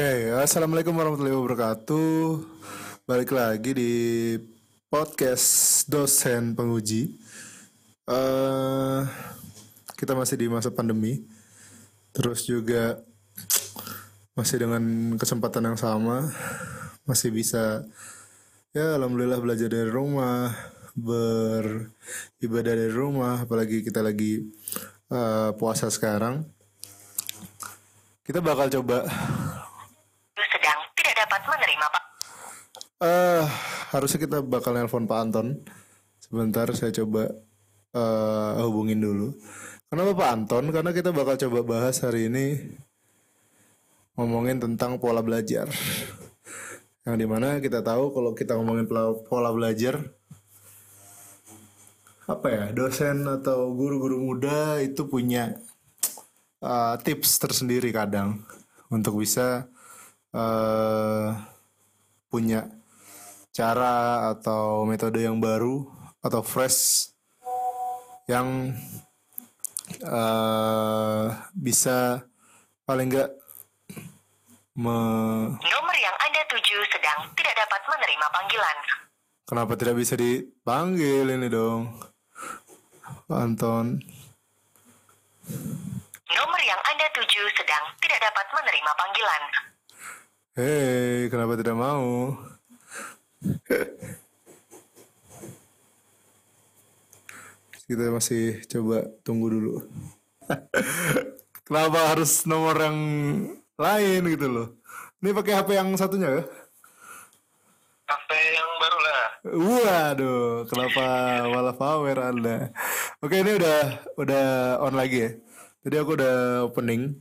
Oke, assalamualaikum warahmatullahi wabarakatuh. Balik lagi di podcast dosen penguji. Eh, kita masih di masa pandemi, terus juga masih dengan kesempatan yang sama, masih bisa ya alhamdulillah belajar dari rumah, beribadah dari rumah, apalagi kita lagi eh, puasa sekarang. Kita bakal coba sedang tidak dapat menerima Pak. Eh, harusnya kita bakal nelpon Pak Anton. Sebentar saya coba eh hubungin dulu. Kenapa Pak Anton? Karena kita bakal coba bahas hari ini ngomongin tentang pola belajar. Yang di mana kita tahu kalau kita ngomongin pola, belajar apa ya dosen atau guru-guru muda itu punya eh, tips tersendiri kadang untuk bisa eh punya cara atau metode yang baru atau fresh yang eh bisa paling enggak me Nomor yang Anda tuju sedang tidak dapat menerima panggilan. kenapa tidak bisa dipanggil ini dong Anton Nomor yang Anda tuju sedang tidak dapat menerima panggilan. hei kenapa tidak mau kita masih coba tunggu dulu kenapa harus nomor yang lain gitu loh ini pakai HP yang satunya ya HP yang baru lah. Waduh, kenapa malah power Anda? Oke, ini udah udah on lagi ya. Tadi aku udah opening.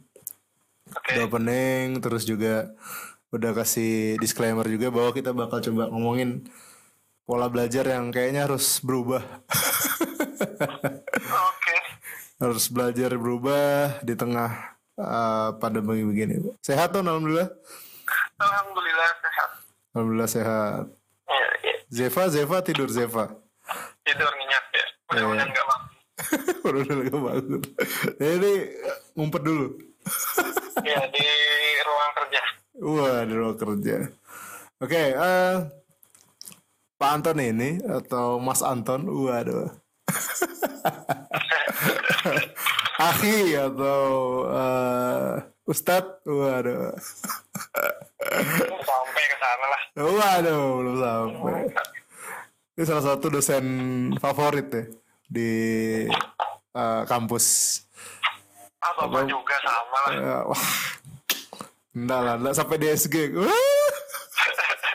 Oke. Udah opening terus juga udah kasih disclaimer juga bahwa kita bakal coba ngomongin pola belajar yang kayaknya harus berubah. Oke. harus belajar berubah di tengah uh, pandemi begini. Sehat tuh alhamdulillah. Alhamdulillah sehat. Alhamdulillah sehat. Ya, ya. Zeva, Zeva tidur Zeva. Tidur nyenyak ya. Mudah-mudahan nggak mampu. Baru udah gak bangun. Nah, ini ngumpet dulu. Ya di ruang kerja. Wah, di ruang kerja. Oke, eh Pak Anton ini atau Mas Anton, waduh. Akhi atau eh Ustadz, waduh. Sampai ke sana lah. Waduh, belum sampai. Ini salah satu dosen favorit ya di eh, kampus. Ah, bapak juga sama lah. Eh, wah, enggak lah, enggak sampai di SG. Wah.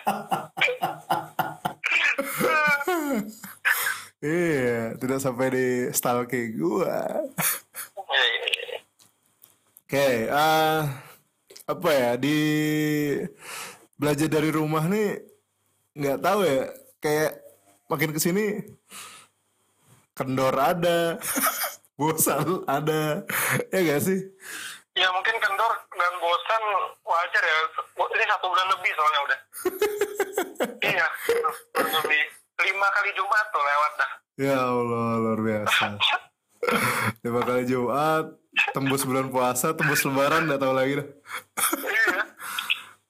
iya, tidak sampai di stalking gua. Ya, ya, ya. Oke, eh, apa ya di belajar dari rumah nih nggak tahu ya, kayak makin ke sini kendor ada, bosan ada, ya gak sih? Ya mungkin kendor dan bosan wajar ya. Ini satu bulan lebih soalnya udah. iya, lebih. Lima kali Jumat tuh lewat dah. Ya Allah, luar biasa. Lima kali Jumat, tembus bulan puasa, tembus lebaran, nggak tahu lagi dah. Iya.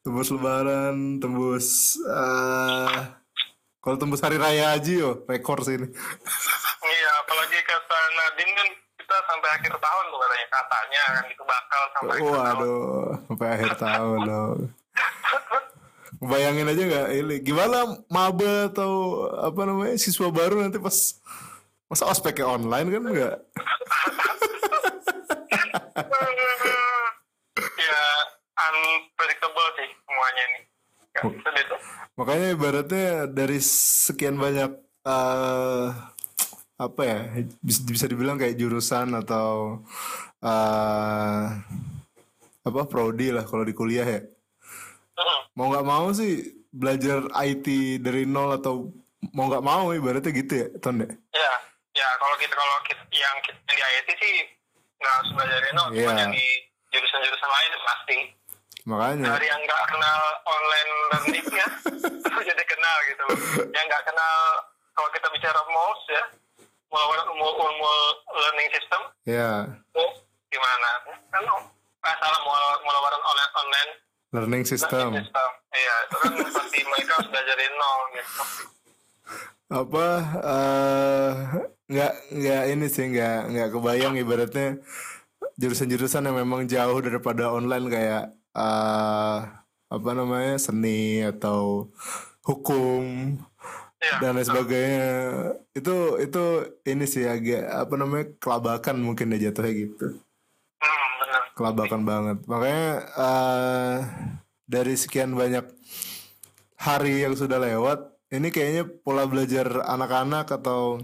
Tembus lebaran, tembus eh kalau tembus hari raya haji yo, rekor sih ini. Iya, apalagi kata Nadine kan kita sampai akhir tahun tuh katanya katanya kan itu bakal sampai akhir tahun. Waduh, sampai akhir tahun loh. Bayangin aja nggak ini gimana maba atau apa namanya siswa baru nanti pas masa ospeknya online kan nggak ya unpredictable sih semuanya ini. Ya, makanya ibaratnya dari sekian banyak eh apa ya bisa, bisa dibilang kayak jurusan atau eh apa prodi lah kalau di kuliah ya mau nggak mau sih belajar IT dari nol atau mau nggak mau ibaratnya gitu ya ton ya Ya, ya kalau kita kalau kita, yang kita yang di IT sih nggak harus belajar no, Iya. cuma yang di jurusan-jurusan lain pasti. makanya Dari yang nggak kenal online learning-nya, jadi kenal gitu. Yang nggak kenal kalau kita bicara MOS ya, mulai learning system, ya oh, gimana? Kan oh, ah, salah mulai mulai online online learning system. Iya, itu kan pasti mereka harus belajar dari nol gitu. apa eh, nggak nggak ini sih nggak nggak kebayang ibaratnya jurusan-jurusan yang memang jauh daripada online kayak eh, apa namanya seni atau hukum Iya. dan lain sebagainya. Itu itu ini sih agak apa namanya kelabakan mungkin ya jatuhnya gitu. Hmm, benar. kelabakan banget. Makanya eh, dari sekian banyak hari yang sudah lewat ini kayaknya pola belajar anak-anak atau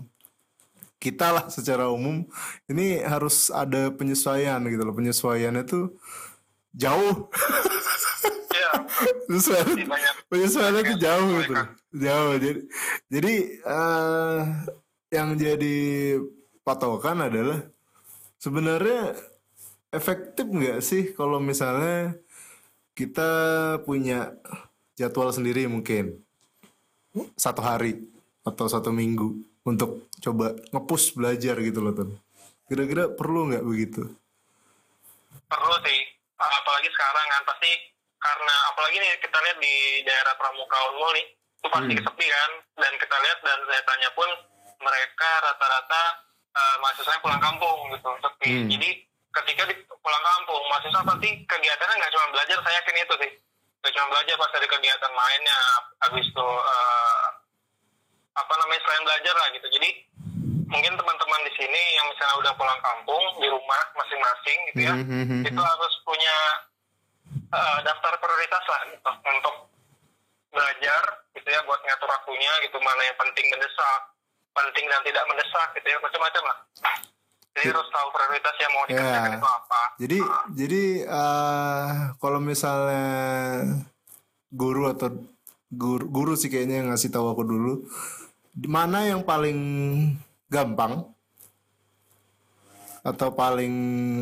kita lah secara umum ini harus ada penyesuaian gitu loh. Penyesuaiannya tuh jauh. Iya, banyak. penyesuaiannya tuh jauh gitu jauh. Jadi jadi eh, yang jadi patokan adalah sebenarnya efektif nggak sih kalau misalnya kita punya jadwal sendiri mungkin? Satu hari atau satu minggu untuk coba ngepush belajar gitu loh tuh kira-kira perlu nggak begitu? Perlu sih. Apalagi sekarang kan pasti karena apalagi nih kita lihat di daerah Pramuka Unmul nih itu pasti Hmm. sepi kan dan kita lihat dan saya tanya pun mereka rata-rata eh, mahasiswanya pulang kampung gitu sepi. Hmm. Jadi ketika di pulang kampung mahasiswa pasti kegiatannya nggak cuma belajar saya yakin itu sih nggak cuma belajar pasti ada kegiatan lainnya habis itu eh, apa namanya selain belajar lah gitu jadi mungkin teman-teman di sini yang misalnya udah pulang kampung di rumah masing-masing gitu ya Hmm, hmm, hmm, itu harus punya eh, daftar prioritas lah gitu, untuk belajar gitu ya buat ngatur waktunya gitu mana yang penting mendesak penting dan tidak mendesak gitu ya macam-macam lah. Jadi harus tahu prioritas yang mau dikerjakan Ya. itu apa. Jadi jadi eh kalau misalnya guru atau guru, guru sih kayaknya yang ngasih tahu aku dulu mana yang paling gampang. Atau paling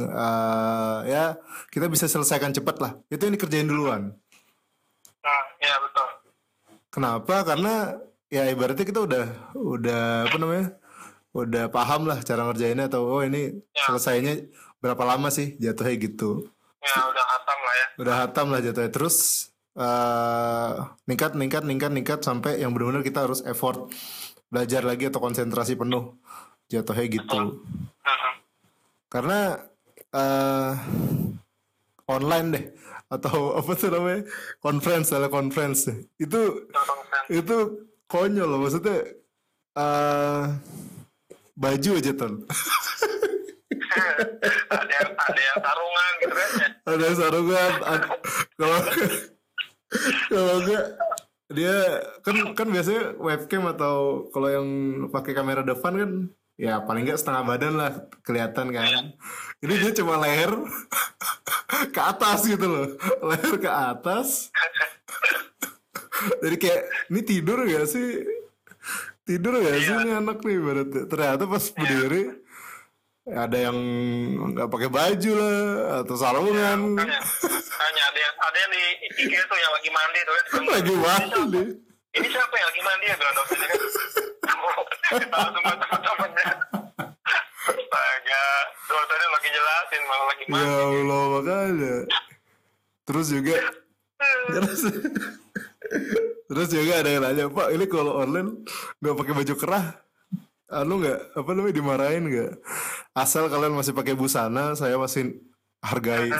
eh, ya kita bisa selesaikan cepat lah. Itu yang dikerjain duluan. Nah ya betul. Kenapa? Karena ya ibaratnya kita udah udah apa namanya udah paham lah cara ngerjainnya atau oh ini Ya. selesainya berapa lama sih jatuhnya gitu. Ya udah hatam lah ya. Udah hatam lah jatuhnya. Terus eh ningkat ningkat ningkat ningkat sampai yang benar-benar kita harus effort belajar lagi atau konsentrasi penuh jatuhnya gitu. Karena eh online deh atau apa tuh namanya? Conference lah conference. Deh. itu itu konyol loh maksudnya eh baju aja tuh ada yang ada yang tarungan gitu kan ya. Ada sarungan. Kalau kalau enggak dia kan kan biasanya webcam atau kalau yang pakai kamera depan kan ya paling enggak setengah badan lah kelihatan kan. Ini dia cuma leher ke atas gitu loh. Leher ke atas. Jadi kayak ini tidur gak sih? Tidur gak sih ini anak nih? Ibaratnya. Ternyata pas berdiri ada yang nggak pakai baju lah atau sarungan Makanya, makanya ada yang ada yang di IG tuh yang lagi mandi tuh kan. lagi mandi Ini siapa yang lagi mandi ya bilang dosennya kan. Langsung buat teman-temannya. Astaga, dosennya lagi jelasin malah lagi ya mandi. Allah makanya terus juga terus terus juga ada yang nanya pak ini kalau online nggak pakai baju kerah anu nggak? Apa namanya dimarahin nggak? Asal kalian masih pakai busana saya masih hargai.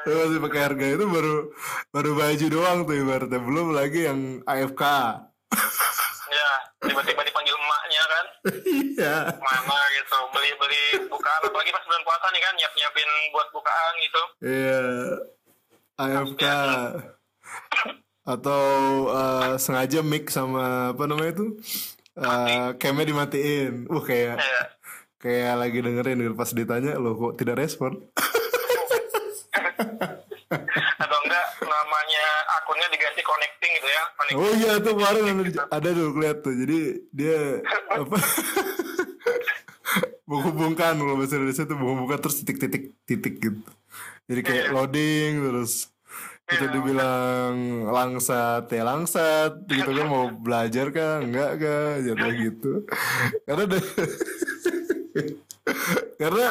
Saya masih pakai harga itu baru baru baju doang tuh ibaratnya. Belum lagi yang AFK Ya, tiba-tiba dipanggil emaknya kan. iya. Mana gitu, beli-beli bukaan. Apalagi pas bulan puasa nih kan, nyiap-nyiapin buat bukaan gitu. iya. AFK atau eh, sengaja mix sama apa namanya itu uh, camnya dimatiin uh kayak Iya. kayak lagi dengerin gitu. pas ditanya lo kok tidak respon Atau enggak, namanya akunnya diganti connecting gitu ya. Connecting. oh iya tuh kemarin ada, ada tuh lihat tuh jadi dia apa menghubungkan kalau bahasa Indonesia tuh menghubungkan terus titik-titik titik gitu jadi kayak loading terus itu dibilang langsat ya langsat gitu kan mau belajar kah enggak kah jatuh gitu karena ada karena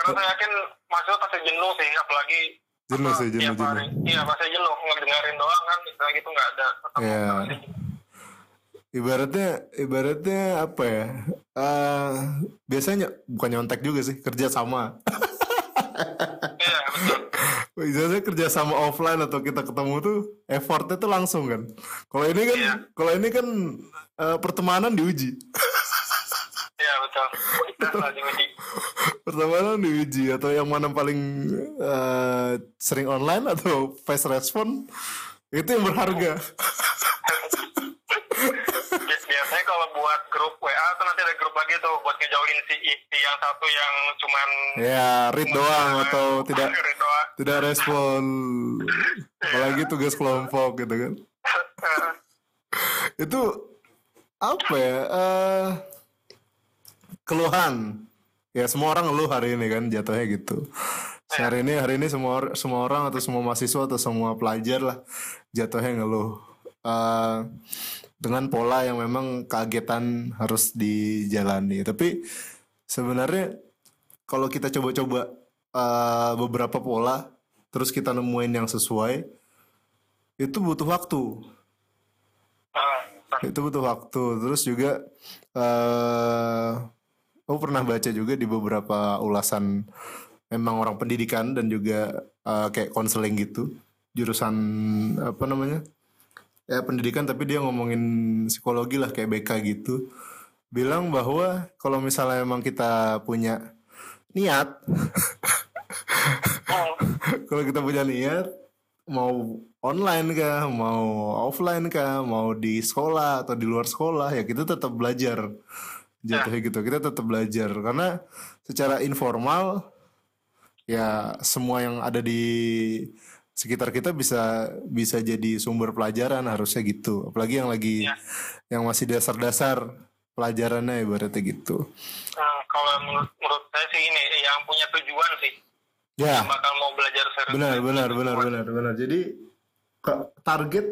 Karena saya yakin mahasiswa pasti jenuh sih apalagi Jenuh sih, jenuh, jenuh. iya pasti jenuh ngedengerin doang kan misalnya gitu nggak ada tetap jenuh. Ibaratnya, ibaratnya apa ya? eh biasanya bukan nyontek juga sih, kerja sama. betul Biasanya kerja sama offline atau kita ketemu tuh effortnya tuh langsung kan. Kalau ini kan, Iya. kalau ini kan eh, pertemanan diuji. iya betul kita lagi uji pertemanan diuji atau yang mana paling eh, sering online atau face respon itu yang berharga. Bi- biasanya kalau buat grup WA tuh nanti ada grup lagi tuh buat ngejauhin si, si yang satu yang cuman ya, read doang atau tidak Read. Tidak respon. Apalagi tugas kelompok gitu kan. itu apa ya eh keluhan ya semua orang ngeluh hari ini kan jatuhnya gitu hari ini hari ini semua semua orang atau semua mahasiswa atau semua pelajar lah jatuhnya ngeluh Eh, dengan pola yang memang kagetan harus dijalani tapi sebenarnya kalau kita coba-coba eh, beberapa pola terus kita nemuin yang sesuai itu butuh waktu. Ah, itu butuh waktu. Terus juga eh aku pernah baca juga di beberapa ulasan memang orang pendidikan dan juga eh, kayak konseling gitu jurusan apa namanya ya pendidikan tapi dia ngomongin psikologi lah kayak BK gitu. Bilang bahwa kalau misalnya emang kita punya niat. Oh, kalau kita punya niat mau online kah, mau offline kah, mau di sekolah atau di luar sekolah ya kita tetap belajar jatuhnya gitu. Kita tetap belajar. Karena secara informal ya semua yang ada di sekitar kita bisa bisa jadi sumber pelajaran harusnya gitu. Apalagi yang lagi Iya. yang masih dasar-dasar pelajarannya ibaratnya gitu. Nah, kalau menurut, menurut saya sih ini yang punya tujuan sih. Ya. Yang bakal mau belajar serius benar benar benar benar benar. Jadi target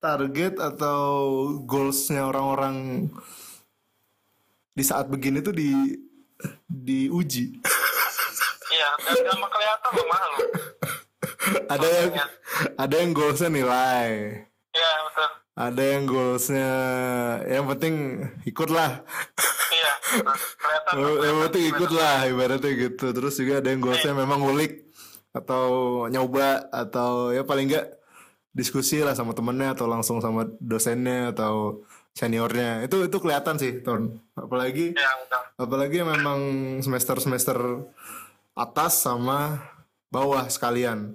target atau goalsnya orang-orang di saat begini tuh di diuji. Iya dan gampang kelihatan loh mahal ada yang ada yang goalsnya nilai. Iya betul ada yang goalsnya yang penting ikutlah. Iya kelihatan yang penting ikutlah ibaratnya gitu. Terus juga ada yang goalsnya memang ngulik atau nyoba atau ya paling enggak diskusi lah sama temennya atau langsung sama dosennya atau seniornya. Itu itu kelihatan sih ton. Apalagi iya betul. apalagi memang semester semester atas sama bawah sekalian.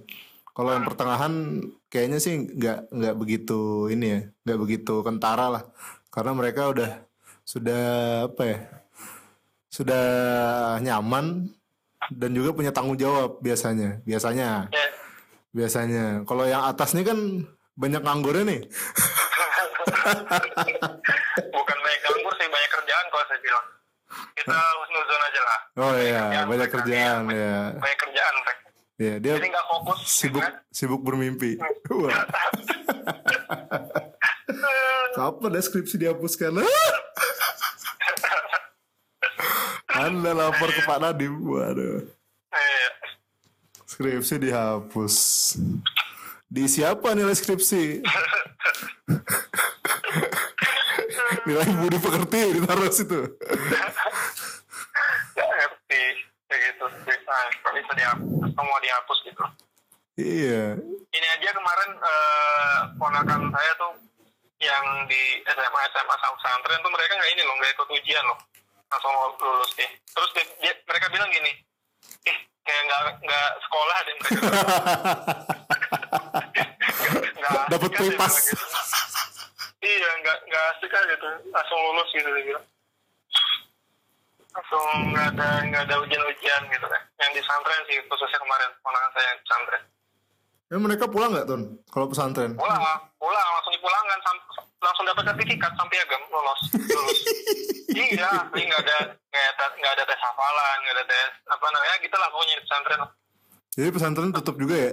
Kalau yang pertengahan kayaknya sih nggak nggak begitu ini ya nggak begitu kentara lah. Karena mereka udah sudah apa ya sudah nyaman dan juga punya tanggung jawab biasanya biasanya. Iya. biasanya. Kalau yang atas nih kan banyak nganggurnya nih. Bukan banyak ganggu sih banyak kerjaan kalau saya bilang. Kita husnuzon aja lah. Oh iya Kerjaan banyak kerjaan iya, ya banyak kerjaan mereka ya dia jadi nggak fokus sibuk kan. sibuk bermimpi. Wah. Kapan deskripsi dihapuskan? Anda lapor ke Pak Nadim waduh. Iya. skripsi dihapus. Di siapa nilai skripsi? Nilai budi pekerti ditaruh situ nggak ngerti kayak gitu nah, kok bisa dihapus semua dihapus gitu. Iya. Ini aja kemarin eh, ponakan saya tuh yang di SMA SMA pesantren tuh mereka nggak ini loh nggak ikut ujian loh. Langsung lulus deh terus dia, dia- mereka bilang gini ih kayak nggak nggak sekolah deh mereka. Dapat bilang gitu. iya nggak nggak asik aja gitu langsung lulus gitu dia bilang langsung nggak ada nggak ada ujian-ujian gitu kan. Yang di pesantren sih khususnya kemarin ponakan saya yang di pesantren. Ya mereka pulang nggak ton kalau pesantren? Pulang pulang langsung dipulangkan langsung dapat sertifikat sampai agam lolos lulus. Iya ini nggak ada nggak ada nggak ada tes hafalan nggak ada tes apa namanya gitu lah pokoknya di pesantren. Jadi pesantren tutup juga ya?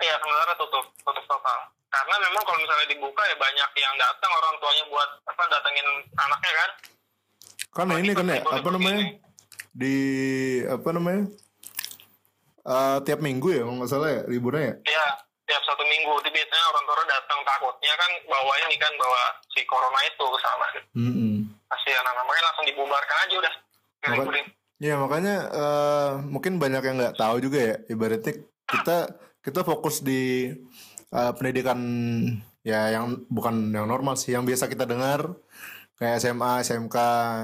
Iya sementara tutup tutup total. Karena memang kalau misalnya dibuka ya banyak yang datang orang tuanya buat apa datengin anaknya kan kan ini kan ya apa namanya? Di apa namanya? Eh, tiap minggu ya kalau nggak salah ya liburnya ya? Ya tiap satu minggu. Itu biasanya orang tua datang takutnya kan bawa ini kan bawa si corona itu ke sana. Mm-mm. kasihan anak makanya langsung dibubarkan aja udah. Maka-. Ya makanya eh, mungkin banyak yang nggak tahu juga ya ibaratnya kita kita fokus di eh, pendidikan ya yang bukan yang normal sih yang biasa kita dengar kayak SMA, SMK,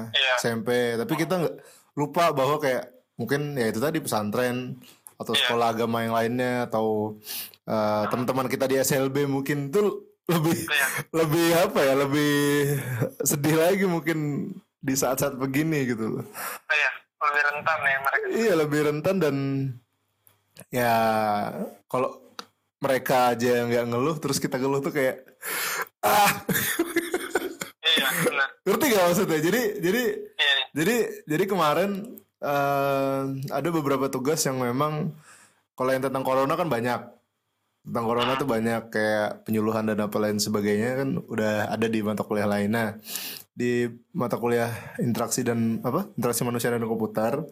Iya. SMP tapi kita nggak lupa bahwa kayak mungkin ya itu tadi pesantren atau Iya. sekolah agama yang lainnya atau eh, teman-teman kita di SLB mungkin tuh lebih Iya. lebih apa ya lebih sedih lagi mungkin di saat-saat begini gitu loh. Iya, lebih rentan ya mereka Iya lebih rentan dan ya kalau mereka aja nggak ngeluh terus kita ngeluh tuh kayak ah ngerti gak maksudnya? Jadi jadi iya jadi jadi kemarin eh, ada beberapa tugas yang memang kalau yang tentang corona kan banyak. Tentang corona tuh banyak kayak penyuluhan dan apa lain sebagainya kan udah ada di mata kuliah lainnya di mata kuliah interaksi dan apa? Interaksi manusia dan komputer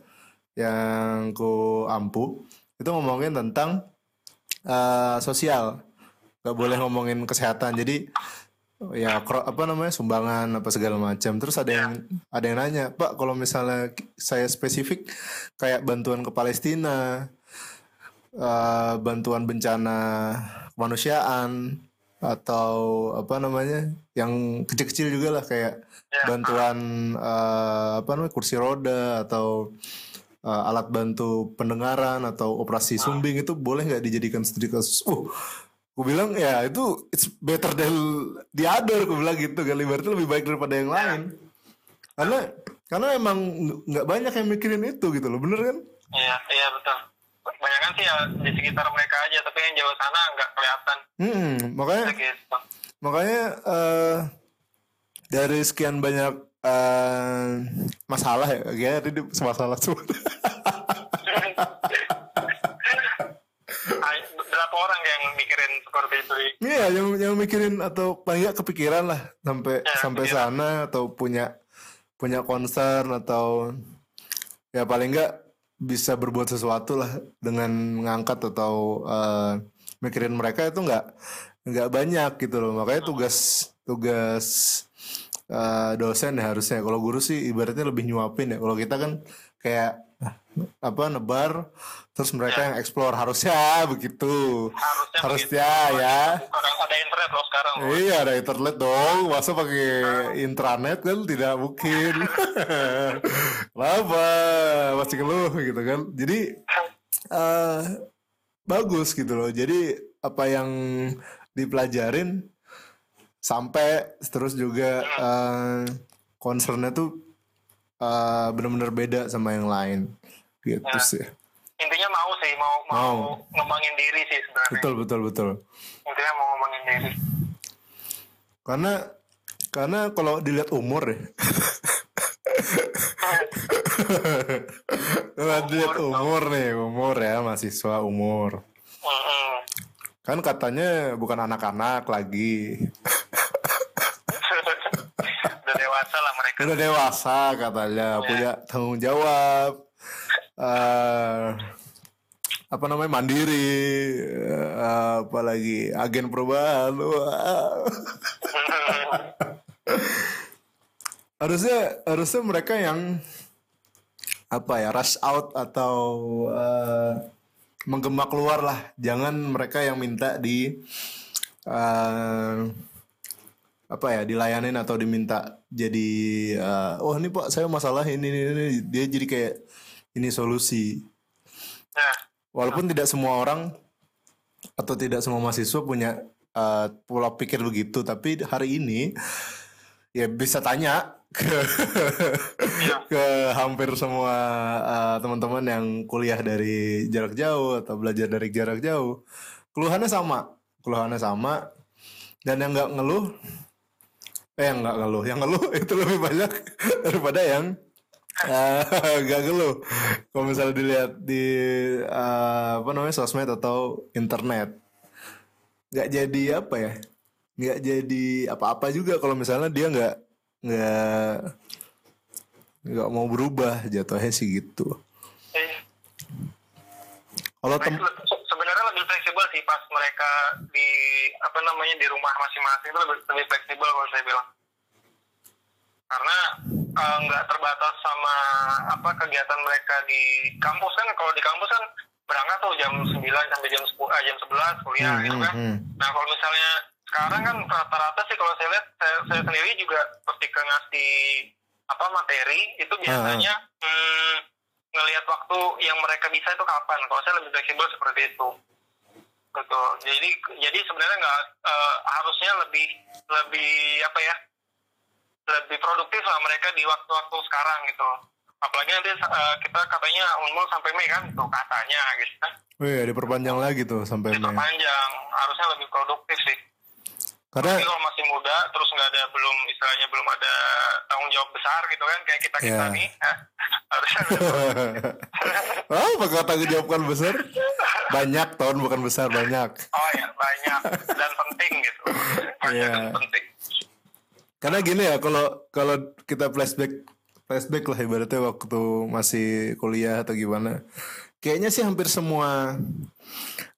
yang ku ampu itu ngomongin tentang eh, sosial. Nggak boleh ngomongin kesehatan. Jadi ya apa namanya sumbangan apa segala macam. Terus ada yang ada yang nanya pak kalau misalnya saya spesifik kayak bantuan ke Palestina eh, bantuan bencana kemanusiaan atau apa namanya yang kecil-kecil juga lah kayak bantuan eh, apa namanya kursi roda atau eh, alat bantu pendengaran atau operasi sumbing itu boleh nggak dijadikan studi kasus? Uh, gue bilang ya itu it's better than the other, gue bilang gitu kan, ibaratnya lebih baik daripada yang lain. Karena karena emang ng- nggak banyak yang mikirin itu gitu loh, bener kan? iya iya betul. Banyak kan sih ya di sekitar mereka aja. Tapi yang jauh sana nggak kelihatan. Hmm, makanya gitu. makanya eh, dari sekian banyak eh, masalah ya, kayaknya tadi masalah semua. Berapa orang yang mikirin seperti itu Iya, yang yang mikirin atau paling nggak kepikiran lah sampai Ya, sampai sana atau punya punya concern atau ya paling nggak bisa berbuat sesuatu lah dengan mengangkat atau eh, mikirin mereka itu nggak nggak banyak gitu loh. Makanya tugas tugas eh, dosen ya harusnya. Kalau guru sih ibaratnya lebih nyuapin ya. Kalau kita kan kayak apa nebar terus mereka yang explore. Harusnya begitu. Harusnya harusnya begitu. ya. Sekarang ada internet loh sekarang loh. iya ada internet dong. Masa pakai intranet kan tidak mungkin. Kenapa masih keluh gitu kan. Jadi eh bagus gitu loh. Jadi apa yang dipelajarin sampai terus juga eh concernnya tuh eh, benar-benar beda sama yang lain gitu Ya. sih. intinya mau sih mau mau, Mau. ngembangin diri sih sebenarnya. Betul betul betul. Intinya mau ngembangin diri. Karena karena kalau dilihat umur ya. Kalau dilihat umur. nih umur ya mahasiswa umur. Kan katanya bukan anak-anak lagi. Udah dewasa lah mereka. Udah dewasa katanya punya tanggung jawab eh apa namanya mandiri eh, apalagi agen perubahan Wah. harusnya harusnya mereka yang apa ya rush out atau eh, menggema keluar lah jangan mereka yang minta di eh, apa ya dilayanin atau diminta jadi eh, oh ini pak saya masalah ini, ini ini dia jadi kayak ini solusi. Nah. Walaupun tidak semua orang atau tidak semua mahasiswa punya eh, pola pikir begitu tapi hari ini ya bisa tanya ke ke hampir semua eh, teman-teman yang kuliah dari jarak jauh atau belajar dari jarak jauh. Keluhannya sama keluhannya sama. Dan yang nggak ngeluh eh yang nggak ngeluh yang ngeluh itu lebih banyak daripada yang eh, nggak ngeluh. Kalau misalnya dilihat di eh, apa namanya sosmed atau internet nggak jadi apa ya nggak jadi apa-apa juga kalau misalnya dia nggak nggak nggak mau berubah jatuhnya sih gitu. Eh, kalau tem sebenarnya lebih fleksibel sih pas mereka di apa namanya di rumah masing-masing itu lebih, lebih fleksibel kalau saya bilang karena eh, nggak terbatas sama apa kegiatan mereka di kampus kan. Kalau di kampus kan berangkat tuh jam 9 sampai jam 10 eh, jam 11 kuliah Hmm, gitu hmm, kan. hmm. nah kalau misalnya sekarang kan rata-rata sih kalau saya lihat saya, saya sendiri juga ketika ngasih apa materi itu biasanya hmm, ngelihat waktu yang mereka bisa itu kapan. Kalau saya lebih fleksibel seperti itu. Betul. Jadi jadi sebenarnya nggak eh, harusnya lebih lebih apa ya lebih produktif lah mereka di waktu-waktu sekarang gitu apalagi nanti eh, kita katanya unmul sampai Mei kan tuh katanya gitu kan Wih, diperpanjang lagi tuh sampai Mei. panjang harusnya lebih produktif sih Karena Tapi kalau masih muda terus nggak ada belum istilahnya belum ada tanggung jawab besar gitu kan kayak kita kita Iya. nih ya, harusnya ah, bakal tanggung jawabkan besar. Banyak tahun bukan besar banyak. oh ya banyak dan penting gitu banyak Iya. dan penting Karena gini ya, kalau kalau kita flashback flashback lah ibaratnya waktu masih kuliah atau gimana. Kayaknya sih hampir semua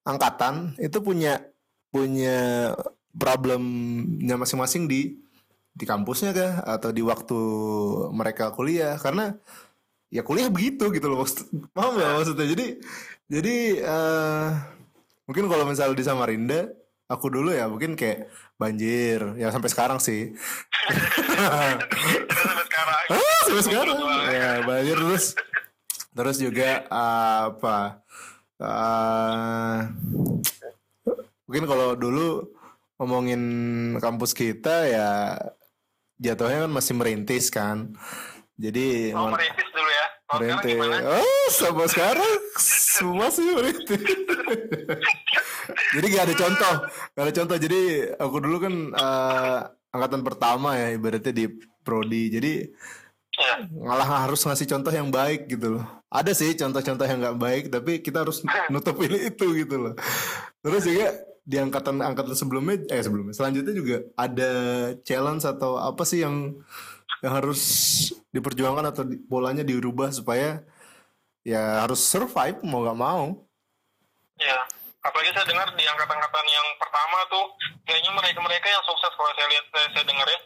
angkatan itu punya punya problemnya masing-masing di di kampusnya kah? Atau di waktu mereka kuliah? Karena ya kuliah begitu gitu loh maksud paham nggak maksudnya? Jadi jadi eh, mungkin kalau misalnya di Samarinda aku dulu ya mungkin kayak banjir. Ya sampai sekarang sih. Sampai sekarang. Ah sampai sekarang. ya banjir terus. Terus juga eh, apa eh, mungkin kalau dulu ngomongin kampus kita ya jatuhnya kan masih merintis kan. Jadi oh merintis dulu ya gimana? Oh sampai sekarang. Semua sih merintis jadi gak ada contoh. Gak ada contoh. Jadi aku dulu kan eh, angkatan pertama ya ibaratnya di prodi. Jadi ya malah harus ngasih contoh yang baik gitu loh. Ada sih contoh-contoh yang nggak baik, tapi kita harus nutupin itu gitu loh. Terus juga di angkatan angkatan sebelumnya, eh sebelumnya, selanjutnya juga ada challenge atau apa sih yang yang harus diperjuangkan atau di- polanya dirubah supaya ya harus survive mau nggak mau. ya apalagi saya dengar di angkatan-angkatan yang pertama tuh kayaknya mereka-mereka yang sukses kalau saya lihat saya, saya dengar ya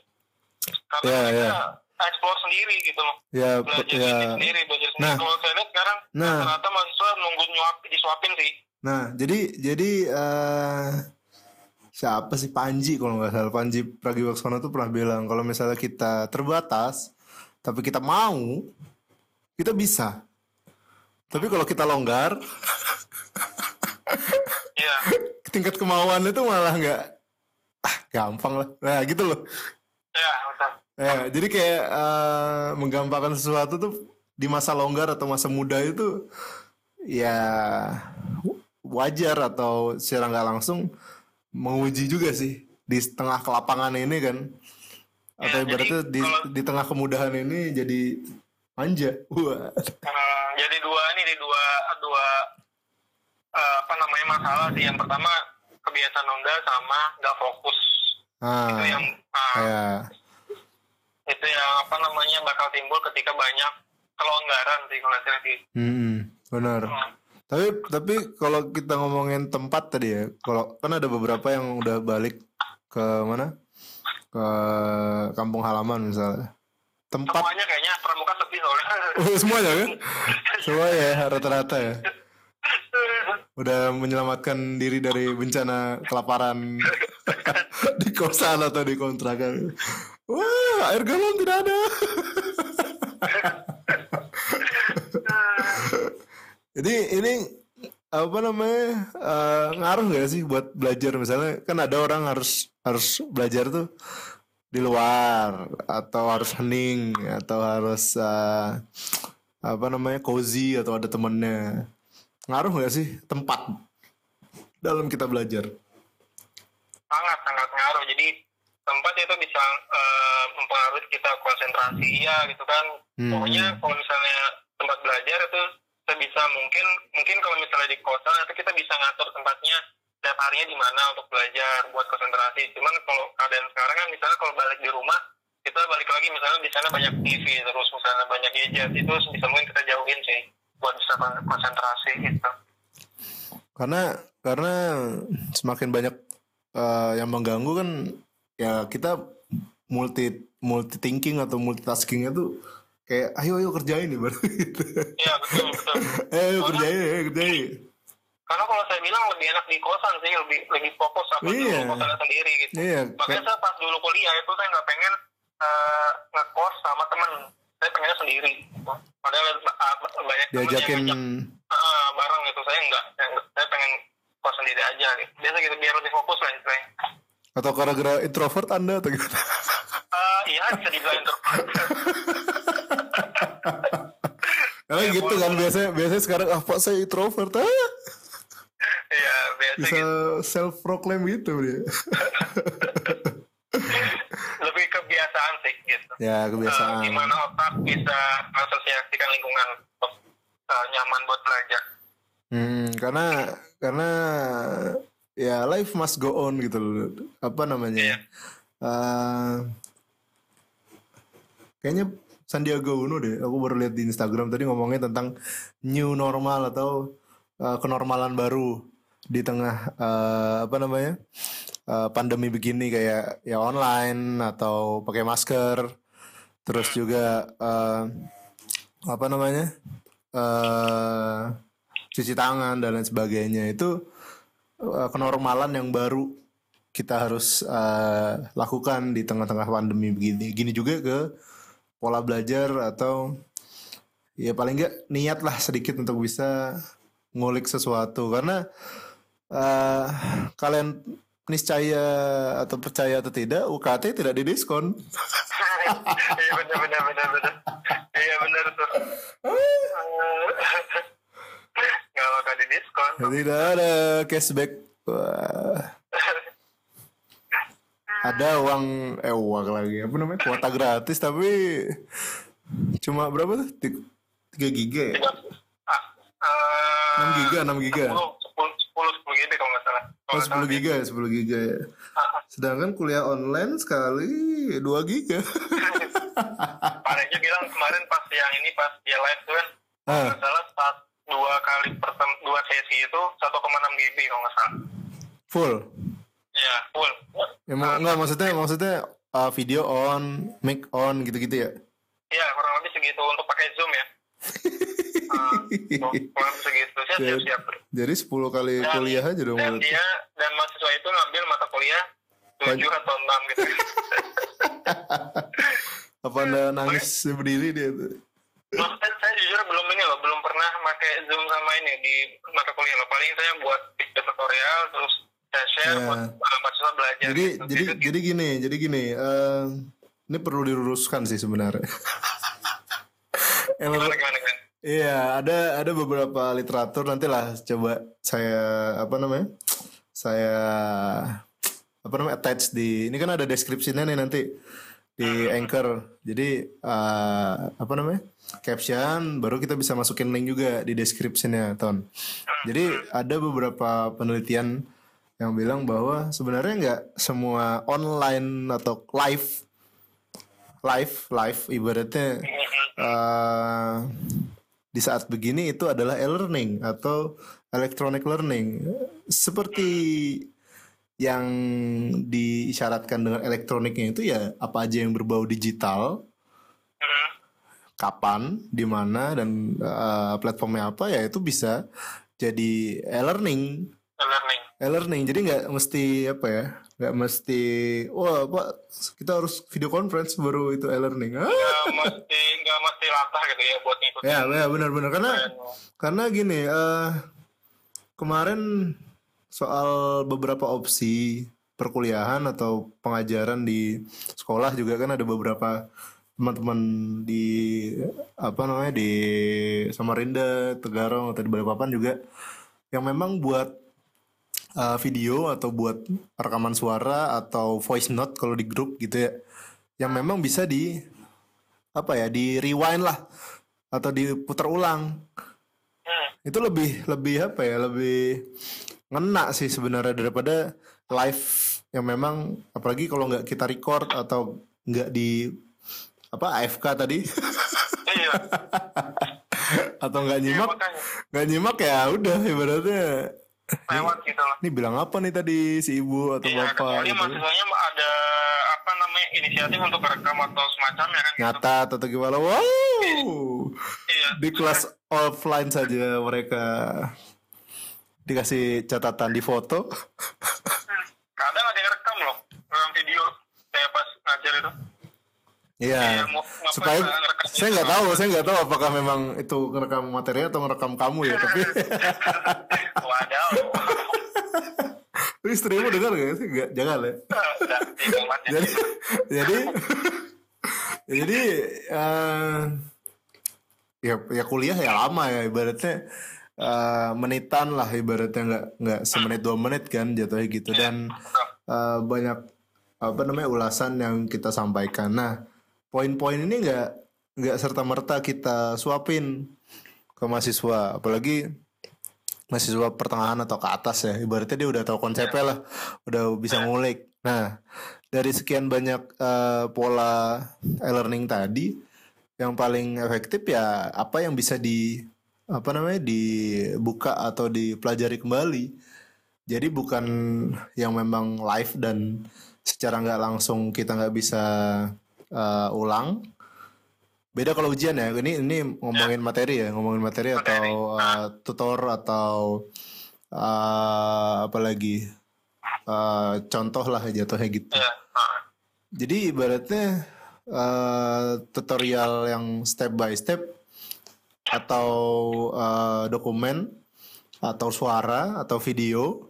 karena Ya, mereka ya. explore sendiri gitu loh Ya, belajar ya. sendiri belajar sendiri Nah. kalau saya lihat sekarang Nah. rata-rata mahasiswa nunggu nyuap disuapin sih Nah, jadi jadi eh siapa sih Panji kalau nggak salah Panji Pragiwaksono tuh pernah bilang kalau misalnya kita terbatas tapi kita mau kita bisa. Tapi kalau kita longgar ya tingkat kemauan itu malah nggak ah gampang lah. Nah, gitu loh. ya betul Ya, jadi kayak eh, menggampangkan sesuatu tuh di masa longgar atau masa muda itu ya wajar atau secara nggak langsung menguji juga sih di tengah kelapangan ini kan. Atau Ya, jadi ibaratnya di, kalau- di tengah kemudahan ini jadi manja. Wah. Hmm, jadi dua ini di dua dua eh, apa namanya masalah sih. Yang pertama kebiasaan nunda sama nggak fokus. Ah itu yang ah, ya. itu yang apa namanya bakal timbul ketika banyak kelonggaran sih kalau saya lihat hmm, benar. Hmm. Tapi tapi kalau kita ngomongin tempat tadi ya, kalau kan ada beberapa yang udah balik ke mana? Ke kampung halaman misalnya. Tempat semuanya kayaknya pramuka sepi soalnya oh, semuanya kan? Semua ya rata-rata ya. Udah menyelamatkan diri dari bencana kelaparan di kosan atau di kontrakan. Wah, air galon tidak ada. Jadi ini apa namanya eh, ngaruh gak sih buat belajar? Misalnya kan ada orang harus harus belajar tuh di luar atau harus hening atau harus eh, apa namanya cozy atau ada temennya. Ngaruh gak sih tempat dalam kita belajar? Sangat sangat ngaruh. Jadi tempat itu bisa eh, mempengaruhi kita konsentrasi ya gitu kan. Hmm. pokoknya kalau misalnya tempat belajar itu sebisa mungkin mungkin kalau misalnya di kosan kita bisa ngatur tempatnya setiap harinya di mana untuk belajar buat konsentrasi. Cuman kalau keadaan sekarang kan misalnya kalau balik di rumah kita balik lagi misalnya di sana banyak TV terus misalnya banyak gadget itu bisa mungkin kita jauhin sih buat bisa kon- konsentrasi gitu. Karena karena semakin banyak eh, yang mengganggu kan ya kita multi multi thinking atau multitaskingnya tuh kayak ayo ayo kerjain nih baru gitu. Iya betul betul. Eh kerjain ayo kerjain. Karena kalau saya bilang lebih enak di kosan sih lebih lebih fokus apa Iya. di kosan sendiri gitu. Iya makanya saya pas dulu kuliah itu saya nggak pengen eh, ngekos sama temen. Saya pengennya sendiri. Padahal uh, banyak diajakin ngajak. Ah, bareng gitu. Saya enggak saya, pengen kos sendiri aja gitu. Biasa gitu biar lebih fokus lah istilahnya. Atau gara-gara introvert anda atau gimana? Ah, iya bisa dibilang introvert Karena gitu kan biasanya biasanya sekarang ah pak saya introvert. Ah. Iya biasa bisa gitu. self proclaim gitu dia. Lebih kebiasaan sih gitu. Ya kebiasaan. Gimana otak bisa mengasosiasikan lingkungan eh, nyaman buat belajar? Hmm, karena karena ya life must go on gitu loh. Apa namanya? Iya. Eh, kayaknya Sandiaga Uno deh. Aku baru lihat di Instagram tadi ngomongnya tentang new normal atau eh, kenormalan baru di tengah eh, apa namanya? eh, pandemi begini kayak ya online atau pakai masker. Terus juga eh, apa namanya? eh cuci tangan dan lain sebagainya itu eh, kenormalan yang baru kita harus eh, lakukan di tengah-tengah pandemi begini. Gini juga ke pola belajar atau ya paling nggak niat lah sedikit untuk bisa ngulik sesuatu karena eh, kalian niscaya atau percaya atau tidak UKT tidak didiskon. iya benar benar benar benar iya benar tuh nggak bakal di diskon Tidak ada cashback. Wah. Ada uang eh uang lagi apa namanya? Kuota gratis tapi cuma berapa tuh? Ti- tiga giga ya? Ah, eh, 6 giga 6 giga. 10 10 10 10 GB kalau nggak salah. Oh 10 giga ya 10 giga ya. Ah, sedangkan kuliah online sekali 2 giga. Rejo bilang kemarin pas yang ini pas dia live tuh kan ah. salah saat dua kali pertem dua sesi itu 1,6 GB kalau nggak salah. Full ya full. Mau- enggak maksudnya maksudnya uh, video on mic on gitu-gitu ya? Ya kurang lebih segitu untuk pakai zoom ya. Kurang lebih segitu. Siap siap siap. Jadi 10 kali Dan- kuliah aja dong dan dia dan mahasiswa itu ngambil mata kuliah 7 atau 6 gitu. Apa anda nangis berdiri dia tuh? Maksudnya saya jujur belum ini loh, belum pernah pakai Zoom sama ini di mata kuliah loh. Paling saya buat video tutorial, terus saya share Ya. buat uh, mahasiswa belajar. jadi gitu. jadi Gitu. jadi gini jadi gini eh, ini perlu diluruskan sih sebenarnya gimana gimana gimana? iya ada ada beberapa literatur nantilah coba saya apa namanya saya apa namanya attach di ini kan ada deskripsinya nih nanti di anchor jadi eh, apa namanya caption baru kita bisa masukin link juga di deskripsinya ton jadi ada beberapa penelitian yang bilang bahwa sebenarnya nggak semua online atau live live live ibaratnya eh, di saat begini itu adalah e-learning atau electronic learning seperti yang diisyaratkan dengan elektroniknya itu ya apa aja yang berbau digital kapan di mana dan eh, platformnya apa ya itu bisa jadi e-learning learning. E-learning. Jadi nggak mesti apa ya nggak mesti wah pak kita harus video conference baru itu e-learning. Ah. Nggak mesti nggak mesti latah gitu ya buat ngikutin. ya ya benar-benar karena karena gini eh kemarin soal beberapa opsi perkuliahan atau pengajaran di sekolah juga kan ada beberapa teman-teman di apa namanya di Samarinda, Tegarong atau di Balikpapan juga yang memang buat uh, video atau buat rekaman suara atau voice note kalau di grup gitu ya yang memang bisa di apa ya di rewind lah atau diputar ulang. Hmm. itu lebih lebih apa ya lebih ngena sih sebenarnya daripada live yang memang apalagi kalau nggak kita record atau nggak di apa AFK tadi. Iya. Atau nggak iya nyimak nggak nyimak ya udah ibaratnya lewat gitu loh ini bilang apa nih tadi si ibu atau Iya, bapak kecuali gitu. mahasiswanya ada apa namanya inisiatif untuk rekam atau semacamnya kan gitu. nyatat atau gimana wow Iya. di kelas offline saja mereka dikasih catatan di foto Kadang ada yang rekam loh, rekam video saya pas ngajar itu. Iya, Iya, supaya saya nggak tahu, saya nggak tahu apakah memang itu ngerekam materi atau ngerekam kamu ya, tapi Wadaw. istrimu dengar nggak sih? Nggak, jangan ya. Jadi, jadi, jadi, eh, ya, ya kuliah ya lama ya ibaratnya eh, menitan lah ibaratnya nggak nggak semenit dua menit kan jatuhnya gitu dan eh, banyak apa namanya ulasan yang kita sampaikan. Nah, poin-poin ini nggak nggak serta merta kita suapin ke mahasiswa, apalagi mahasiswa pertengahan atau ke atas ya. Ibaratnya dia udah tahu konsepnya lah, udah bisa ngulik. Nah, dari sekian banyak eh, pola e-learning tadi, yang paling efektif ya apa yang bisa di apa namanya dibuka atau dipelajari kembali. Jadi bukan yang memang live dan secara nggak langsung kita nggak bisa eh, ulang. Beda kalau ujian ya. Ini ini ngomongin materi ya, ngomongin materi atau eh, tutor atau eh, apa lagi eh, contoh lah jatuhnya gitu. Iya. Jadi ibaratnya eh, tutorial yang step by step atau eh, dokumen atau suara atau video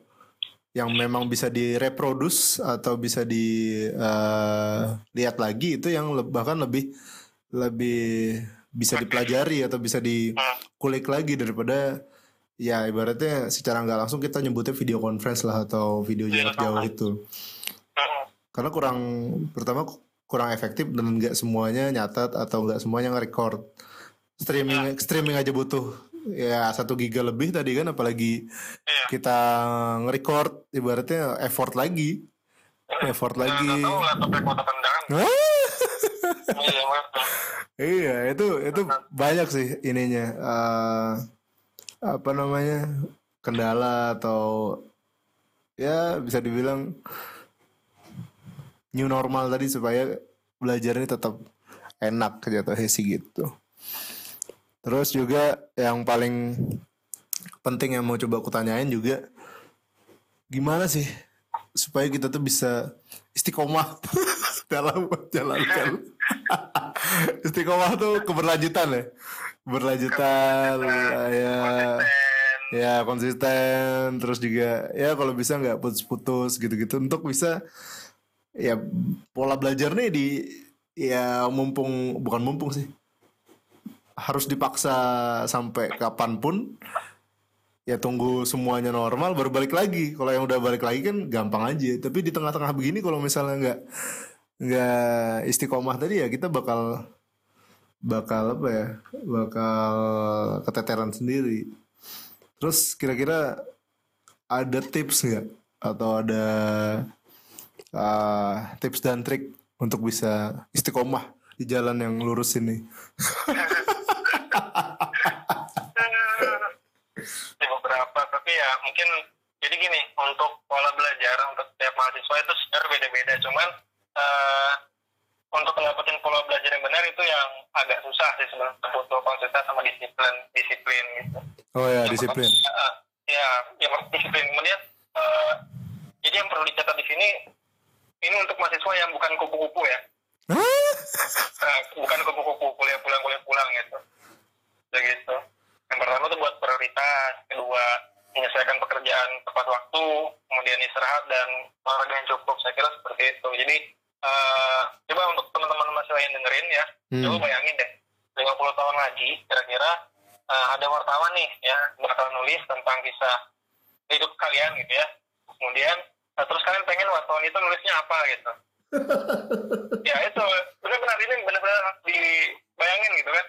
yang memang bisa direproduce atau bisa dilihat lagi itu yang le- bahkan lebih lebih bisa dipelajari atau bisa dikulik lagi daripada ya ibaratnya secara nggak langsung kita nyebutnya video conference lah atau video jarak jauh itu karena kurang pertama kurang efektif dan nggak semuanya nyatat atau nggak semuanya nge-record. Streaming streaming aja butuh ya satu giga lebih tadi kan apalagi Iya. kita nge-record ibaratnya effort lagi effort Nggak lagi tahu laptopnya tendangan. Hah? Iya, iya itu itu banyak sih ininya eh, apa namanya kendala atau ya bisa dibilang new normal tadi supaya belajarnya tetap enak jatuhnya sih gitu. Terus juga yang paling penting yang mau coba aku tanyain juga gimana sih supaya kita tuh bisa istiqomah dalam menjalankan istiqomah tuh keberlanjutan ya? Berlanjutan ya ya konsisten. Terus juga ya kalau bisa nggak putus-putus gitu-gitu. Untuk bisa ya pola belajar nih di ya mumpung bukan mumpung sih harus dipaksa sampai kapan pun ya tunggu semuanya normal baru balik lagi. Kalau yang udah balik lagi kan gampang aja. Tapi di tengah-tengah begini kalau misalnya nggak nggak istiqomah tadi ya kita bakal bakal apa ya bakal keteteran sendiri. Terus kira-kira ada tips nggak? Atau ada uh, tips dan trik untuk bisa istiqomah di jalan yang lurus ini di beberapa tapi ya mungkin jadi gini untuk pola belajar untuk setiap mahasiswa itu sebenarnya beda-beda. Cuman eh, untuk mendapatkan pola belajar yang benar itu yang agak susah sih sebenarnya. Butuh konsisten sama disiplin disiplin gitu. Oh ya Yang disiplin. pertama, eh, ya yang pertama disiplin. Kemudian eh, jadi yang perlu dicatat di sini ini untuk mahasiswa yang bukan kupu-kupu ya? Eh, bukan kupu-kupu kuliah pulang kuliah pulang gitu ya gitu. Yang pertama tuh buat prioritas kedua menyelesaikan pekerjaan tepat waktu kemudian istirahat dan olahraga yang cukup. Saya kira seperti itu. Jadi eh, coba untuk teman-teman mahasiswa yang dengerin ya Hmm. coba bayangin deh 50 tahun lagi kira-kira eh, ada wartawan nih ya bakal nulis tentang kisah hidup kalian gitu ya. Kemudian eh, terus kalian pengen wartawan itu nulisnya apa gitu. Ya itu benar-benar ini benar-benar dibayangin gitu kan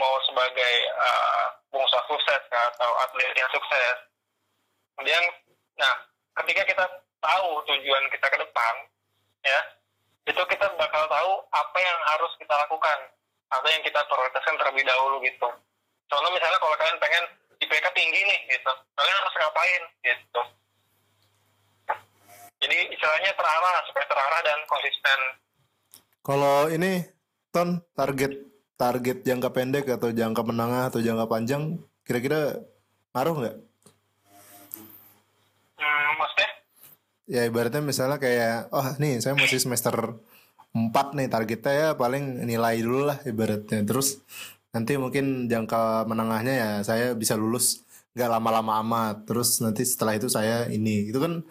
mau sebagai uh, sukses kah, atau atlet yang sukses. Kemudian nah ketika kita tahu tujuan kita ke depan ya itu kita bakal tahu apa yang harus kita lakukan atau yang kita prioritaskan terlebih dahulu gitu. Contoh misalnya kalau kalian pengen IPK tinggi nih gitu kalian harus ngapain gitu. Jadi istilahnya terarah supaya terarah dan konsisten. Kalau ini ton target target jangka pendek atau jangka menengah atau jangka panjang kira-kira ngaruh nggak? hmm, maksudnya Ya ibaratnya misalnya kayak oh nih saya masih semester 4 nih targetnya ya paling nilai dulu lah ibaratnya. Terus nanti mungkin jangka menengahnya ya saya bisa lulus nggak lama-lama amat. Terus nanti setelah itu saya ini itu kan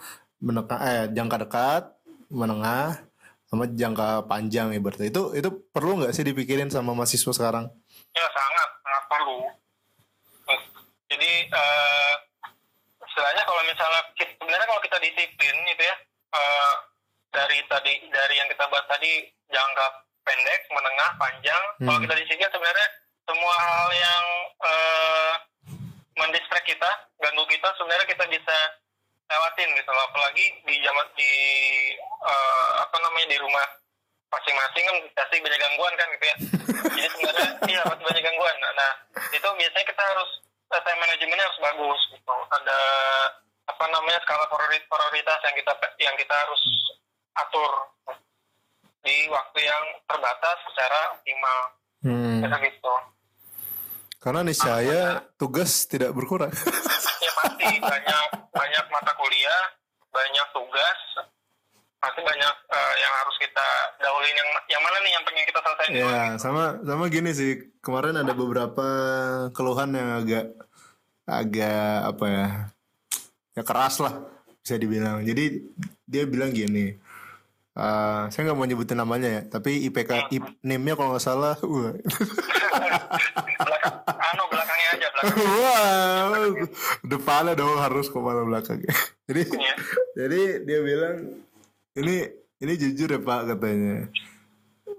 meneka, eh, jangka dekat, menengah sama jangka panjang ibaratnya. Itu itu perlu nggak sih dipikirin sama mahasiswa sekarang? ya sangat sangat perlu jadi eh, istilahnya kalau misalnya kita- sebenarnya kalau kita disiplin gitu ya eh, dari tadi dari yang kita bahas tadi jangka pendek menengah panjang kalau Hmm. kita disiplin sebenarnya semua hal yang eh, mendistract kita ganggu kita sebenarnya kita bisa lewatin gitu loh. Apalagi di zaman di eh, apa namanya di rumah masing-masing kan pasti banyak gangguan kan gitu ya. Jadi sebenarnya iya pasti banyak gangguan. Nah, nah, itu biasanya kita harus eh, time manajemennya harus bagus gitu. Ada apa namanya skala priori- prioritas yang kita yang kita harus atur di waktu yang terbatas secara optimal. Hmm. Gitu Karena nih saya tugas tidak berkurang. ya pasti banyak banyak mata kuliah banyak tugas pasti banyak eh, yang harus kita dahulin yang yang mana nih yang pengen kita selesaiin dulu Ya, sama sama gini sih. Kemarin ada beberapa keluhan yang agak agak apa ya? Ya keras lah bisa dibilang. Jadi dia bilang gini. eh, saya nggak mau nyebutin namanya ya, tapi IPK IP, name-nya kalau nggak salah, wah, belakang belakang wah, depannya dong harus ke mana belakangnya. Jadi Iya. jadi dia bilang ini ini jujur ya Pak katanya.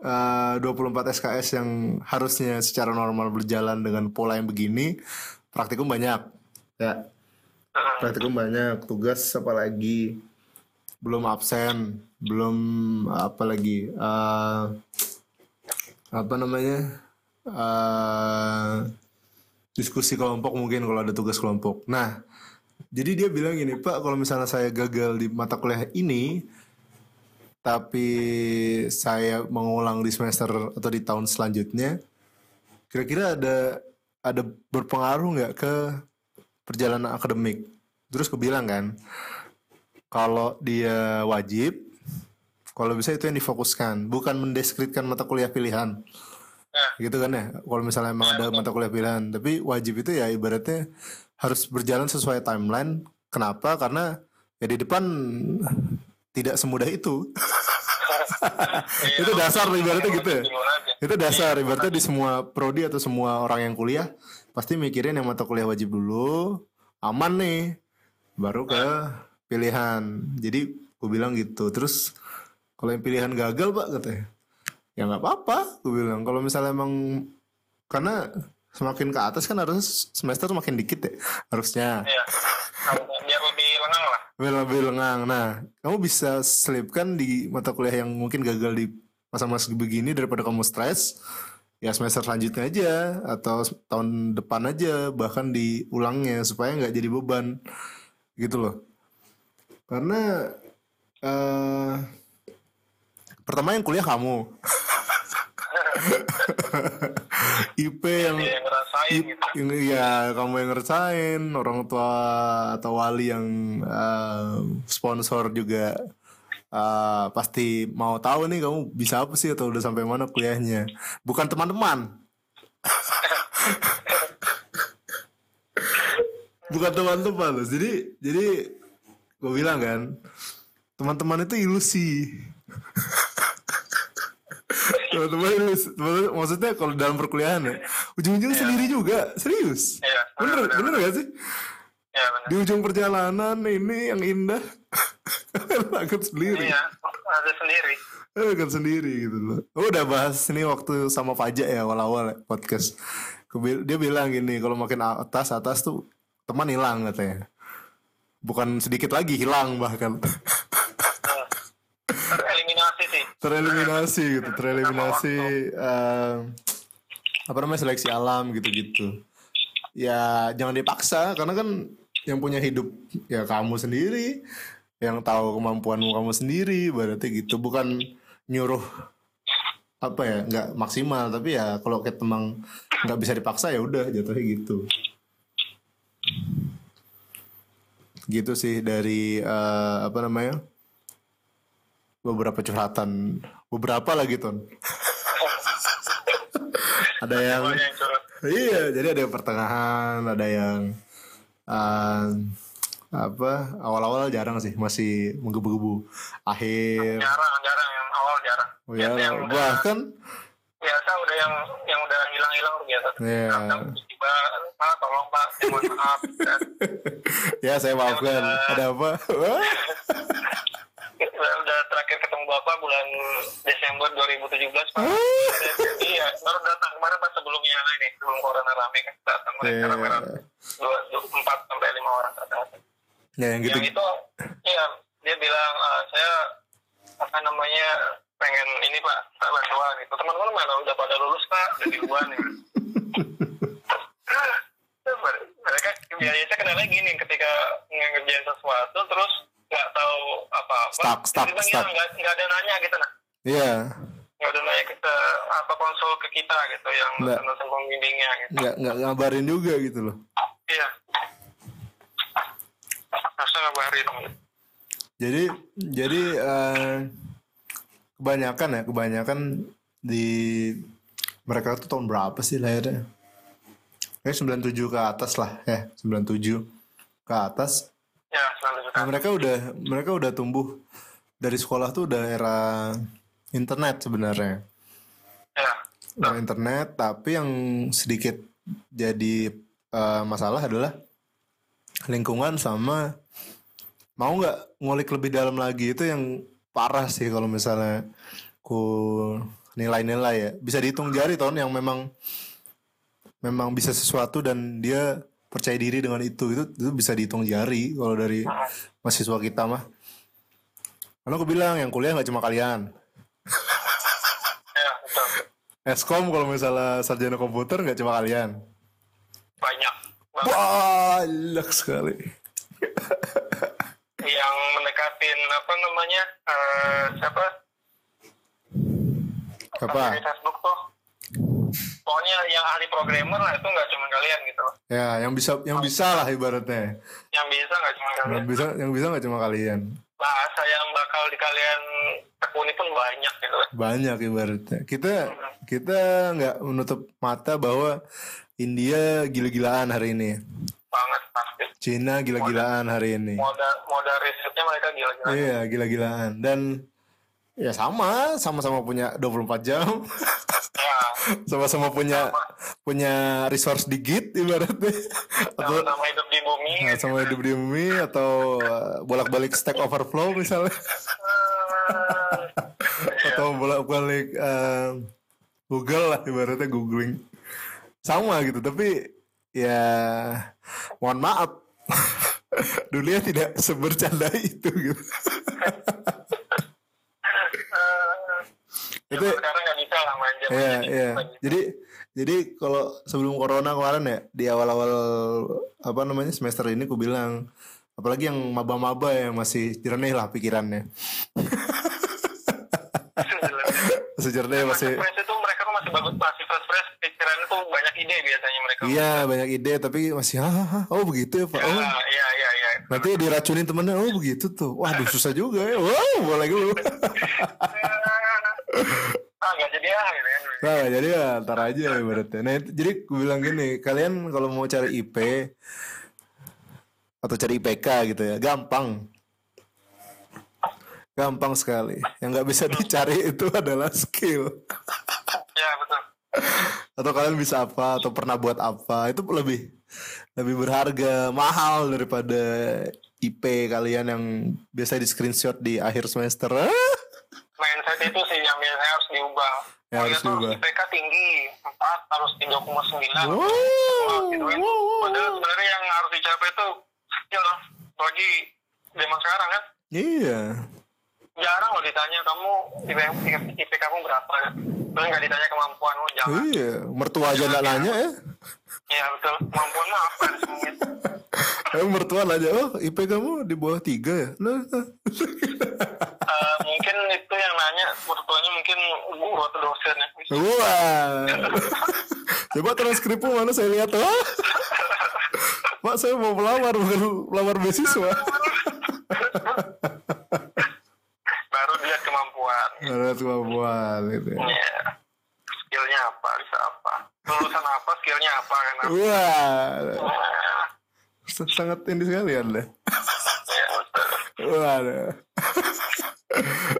Eh, 24 SKS yang harusnya secara normal berjalan dengan pola yang begini, praktikum banyak. Ya, praktikum banyak, tugas apalagi belum absen, belum apa lagi eh, apa namanya? eh, diskusi kelompok mungkin kalau ada tugas kelompok. Nah, jadi dia bilang gini, Pak, kalau misalnya saya gagal di mata kuliah ini, tapi saya mengulang di semester atau di tahun selanjutnya, kira-kira ada ada berpengaruh nggak ke perjalanan akademik? Terus gue bilang kan, kalau dia wajib, kalau bisa itu yang difokuskan, bukan mendeskripsikan mata kuliah pilihan gitu kan ya? Kalau misalnya emang ada mata kuliah pilihan. Tapi wajib itu ya ibaratnya harus berjalan sesuai timeline. Kenapa? Karena ya di depan tidak semudah itu. Itu dasar ibaratnya gitu ya? Itu dasar ibaratnya di semua prodi atau semua orang yang kuliah pasti mikirin yang mata kuliah wajib dulu aman nih baru ke pilihan. Jadi gue bilang gitu. Terus kalau yang pilihan gagal pak katanya ya nggak apa-apa gue bilang. Kalau misalnya emang karena semakin ke atas kan harus semester makin dikit ya harusnya. Iya. biar lebih lengang lah. Biar lebih lengang. Nah kamu bisa selipkan di mata kuliah yang mungkin gagal di masa-masa begini daripada kamu stres ya semester selanjutnya aja atau tahun depan aja bahkan diulangnya supaya nggak jadi beban. Gitu loh. Karena eh pertama yang kuliah kamu IP yang Dia yang ngerasain gitu. ini ya kamu yang ngerasain orang tua atau wali yang eh, sponsor juga eh, pasti mau tahu nih kamu bisa apa sih atau udah sampai mana kuliahnya. Bukan teman-teman. Bukan teman-teman loh. Jadi jadi gue bilang kan teman-teman itu ilusi teman-teman Teman-teman- maksudnya kalau dalam perkuliahan ya ujung-ujung sendiri juga serius? Iya, bener benar, bener. gak sih? Ya benar di ujung perjalanan ini yang indah akan sendiri. Iya ada sendiri. Akan sendiri gitu loh. Oh, udah bahas ini waktu sama Faja ya awal-awal ya, podcast. Dia bilang gini kalau makin atas atas tuh teman hilang katanya. Bukan sedikit lagi hilang bahkan. tereliminasi gitu tereliminasi eh, apa namanya seleksi alam gitu-gitu. Ya jangan dipaksa karena kan yang punya hidup ya kamu sendiri. Yang tahu kemampuanmu kamu sendiri berarti gitu. Bukan nyuruh apa ya nggak maksimal. Tapi ya kalau kita emang nggak bisa dipaksa ya udah jatuhnya gitu. Gitu sih dari eh, apa namanya beberapa curhatan beberapa lagi ton ada yang iya jadi ada yang pertengahan ada yang eh, apa awal-awal jarang sih masih menggebu-gebu akhir Jarang, jarang yang awal jarang. oh ya yang bahkan biasa udah yang yang udah hilang-hilang biasa. Iya. Kadang tiba Pak, tolong Pak, saya mohon maaf. Ya saya maafkan ada apa udah, udah terakhir ketemu Bapak bulan Desember 2017 Pak. iya, baru datang kemarin pas sebelumnya ini, sebelum corona rame kan datang mereka Iya. rame-rame. Dua, empat sampai lima orang datang. ya yang gitu Yang itu, iya, dia bilang "Ah, saya apa namanya pengen ini Pak, Pak bantuan gitu. Teman-teman mana udah pada lulus Pak, udah di luar nih. mereka biasanya kendalanya gini ketika ngerjain sesuatu terus nggak tahu apa-apa Stuck, stuck, tiba-tiba stuck. nggak nggak ada nanya gitu nah iya nggak ada nanya ke apa konsul ke kita gitu yang Nggak. dosen pembimbingnya gitu nggak nggak ngabarin juga gitu loh iya harusnya ngabarin Jadi jadi eh, kebanyakan ya kebanyakan di mereka tuh tahun berapa sih lahirnya? Kayak 97 ke atas lah ya 97 ke atas. Ya selalu Nah, mereka udah mereka udah tumbuh dari sekolah tuh udah era internet sebenarnya. ya Era internet tapi yang sedikit jadi eh, masalah adalah lingkungan sama mau nggak ngulik lebih dalam lagi itu yang parah sih kalau misalnya ku nilai-nilai ya. Bisa dihitung jari tahun yang memang memang bisa sesuatu dan dia percaya diri dengan itu itu itu bisa dihitung jari kalau dari mahasiswa kita mah. Karena aku bilang yang kuliah nggak cuma kalian. Ya betul. Eskom kalau misalnya sarjana komputer nggak cuma kalian. Banyak banget. Banyak sekali. Yang mendekatin apa namanya eh, siapa? Apa di Facebook tuh pokoknya yang ahli programmer lah itu nggak cuma kalian gitu ya yang bisa yang bisa lah ibaratnya. Yang bisa nggak cuma kalian. Yang bisa yang bisa nggak cuma kalian. Bahasa yang bakal di kalian tekuni pun banyak gitu. Banyak ibaratnya. Kita kita nggak menutup mata bahwa India gila-gilaan hari ini. Banget pasti. Cina gila-gilaan hari ini. Modal modal risetnya mereka gila-gila iya gila-gilaan. Dan ya sama sama-sama punya 24 jam. Ya sama-sama punya punya resource digit ibaratnya. Atau sama-sama hidup di bumi. Nah, sama hidup di bumi atau uh, bolak-balik Stack Overflow misalnya. Eh, atau bolak-balik uh, Google lah ibaratnya googling. Sama gitu tapi ya mohon maaf. Dunia tidak sebercanda itu gitu itu sekarang nggak bisa lah main game Iya, iya. Jadi jadi kalau sebelum corona kemarin ya di awal-awal apa namanya semester ini ku bilang apalagi yang maba-maba yang masih jernih lah pikirannya. masih jernih masih itu mereka tuh masih bagus masih fresh fresh pikiran itu banyak ide biasanya mereka iya banyak ide tapi masih ah, ah, ah, oh begitu ya Pak. ya, Oh. iya iya iya Nanti diracunin temennya, oh begitu tuh. Waduh susah juga ya. Wow, boleh dulu. ah nggak jadi ah gitu kan Nah, jadi ya ntar aja ibaratnya. Nah, itu- jadi gue bilang gini, kalian kalau mau cari IP atau cari IPK gitu ya, gampang. Gampang sekali. Yang nggak bisa dicari itu adalah skill. ya betul Atau kalian bisa apa, atau pernah buat apa, itu lebih lebih berharga, mahal daripada IP kalian yang biasa di screenshot di akhir semester. Mindset itu sih yang biasanya harus diubah Ya, Oh, harus diubah. IPK tinggi 4 harus 3,9 Wow, gitu kan. padahal sebenarnya yang harus dicapai itu skill bagi zaman sekarang kan Iya. Jarang loh ditanya kamu IPK, IP kamu berapa terus nggak ditanya kemampuanmu jangan Iya, mertua aja nggak nanya ya. ya betul kemampuan apa Eh, mertua nanya, oh IP kamu di bawah tiga ya? Nah, Eh, mungkin itu yang nanya mertuanya mungkin guru atau dosen ya Wah. Coba transkripmu mana saya lihat oh. Pak saya mau melamar bukan melamar beasiswa. Baru lihat kemampuan Ada kemampuan gitu. ya. ya skillnya apa bisa apa lulusan apa skillnya apa kan Wah. Nah, Sangat ini sekali Anda. ya betul Waduh.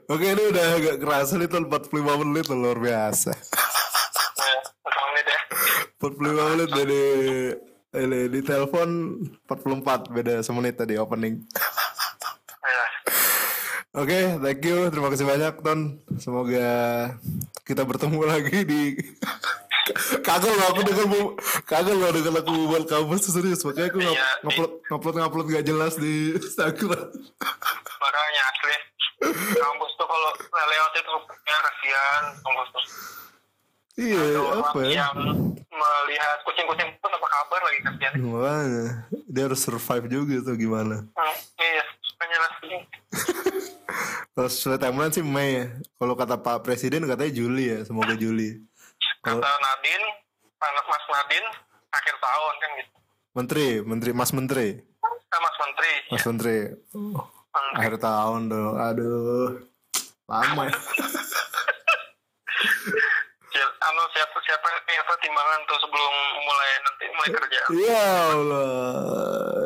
Oke ini udah agak kerasa nih tuh 45 menit tuh, luar biasa. ya satu menit ya 45 menit dari ini, di telepon 44 beda semenit tadi opening. Oke, thank you. Terima kasih banyak, Ton. Semoga kita bertemu lagi di kagel loh aku dengan bu kagel loh dengan aku buat kampus tuh serius makanya aku Iya, ngupload ngupload ngupload gak jelas di Instagram. Makanya asli. Kampus tuh kalau lewat itu ya kasihan. Kampus tuh. Iya Ada apa ya? yang melihat kucing-kucing pun apa kabar lagi kasihan. Makanya dia harus survive juga tuh gimana? Hmm, iya makanya Terus sesuai timeline sih Mei ya. Kalau kata Pak Presiden katanya Juli ya, semoga Juli. kata Nadine anak Mas Nadine akhir tahun kan gitu Menteri, Menteri, Mas Menteri, Eh, Mas Menteri Mas Menteri. Menteri. Akhir tahun dong, aduh, lama ya. Anu siapa siapa siapa timbangan tuh sebelum mulai nanti mulai kerja Ya Allah,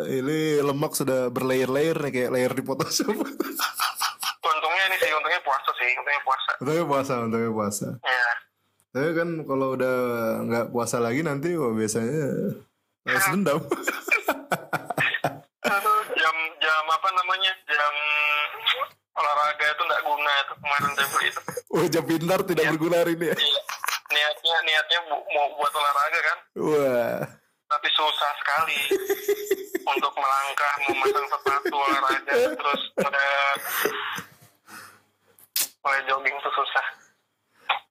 ini lemak sudah berlayer-layer nih kayak layer di Photoshop. Untungnya ini sih untungnya puasa sih untungnya puasa untungnya puasa, untungnya puasa. ya Tapi kan kalau udah nggak puasa lagi nanti wah biasanya harus dendam. Jam jam apa namanya jam olahraga itu nggak guna itu kemarin saya beli itu Wah, jam pintar tidak berguna hari ini ya. Iya. niatnya niatnya bu- mau buat olahraga kan Wah. tapi susah sekali untuk melangkah memasang sepatu olahraga terus mulai mulai jogging tuh susah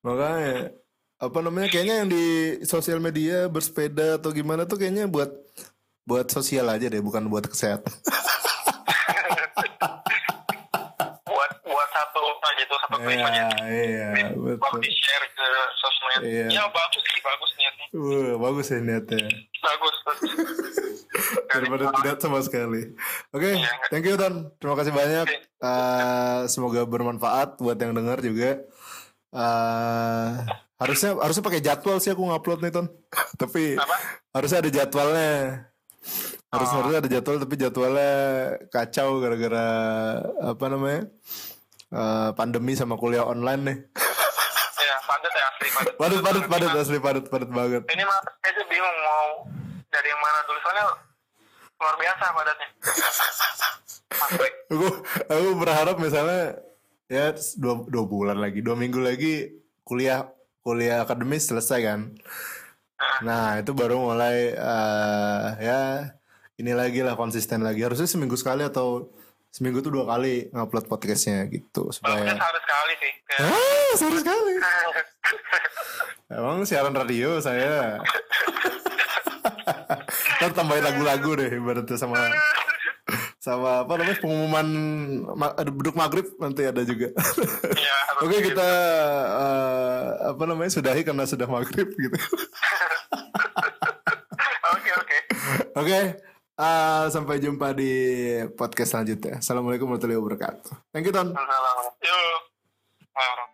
Makanya apa namanya kayaknya yang di sosial media bersepeda atau gimana tuh kayaknya buat buat sosial aja deh bukan buat kesehatan. satu aja tuh satu klip aja Iya, iya, buat betul. di share ke sosmed Iya. ya bagus sih bagus niatnya Wah, bagus ya niatnya. bagus. Daripada tidak sama sekali. Oke, Iya. thank you Ton. Terima kasih banyak. Eh, semoga bermanfaat buat yang dengar juga. Eh, harusnya harusnya pakai jadwal sih aku ngupload nih Ton. Tapi Apa? harusnya ada jadwalnya. Harus Oh. harusnya ada jadwal tapi jadwalnya kacau gara-gara apa namanya? Eh, pandemi sama kuliah online nih. ya padat ya asli padat. Padat padat padat asli padat padat banget. ini mah saya tuh bingung mau dari yang mana dulu. Soalnya luar biasa padatnya. Aku aku berharap misalnya ya dua, dua bulan lagi dua minggu lagi kuliah kuliah akademis selesai kan. Nah itu baru mulai eh, ya ini lagi lah konsisten lagi. Harusnya seminggu sekali atau seminggu tuh dua kali ngupload podcastnya gitu supaya sehari sekali sih ah seru sekali emang siaran radio saya Ntar tambahin lagu-lagu deh ibaratnya sama sama apa namanya pengumuman beduk maghrib nanti ada juga. Iya, harus Oke kita eh, apa namanya sudahi karena sudah maghrib gitu. oke oke Oke eh, sampai jumpa di podcast selanjutnya. Assalamualaikum warahmatullahi wabarakatuh. Thank you Ton. Assalamualaikum.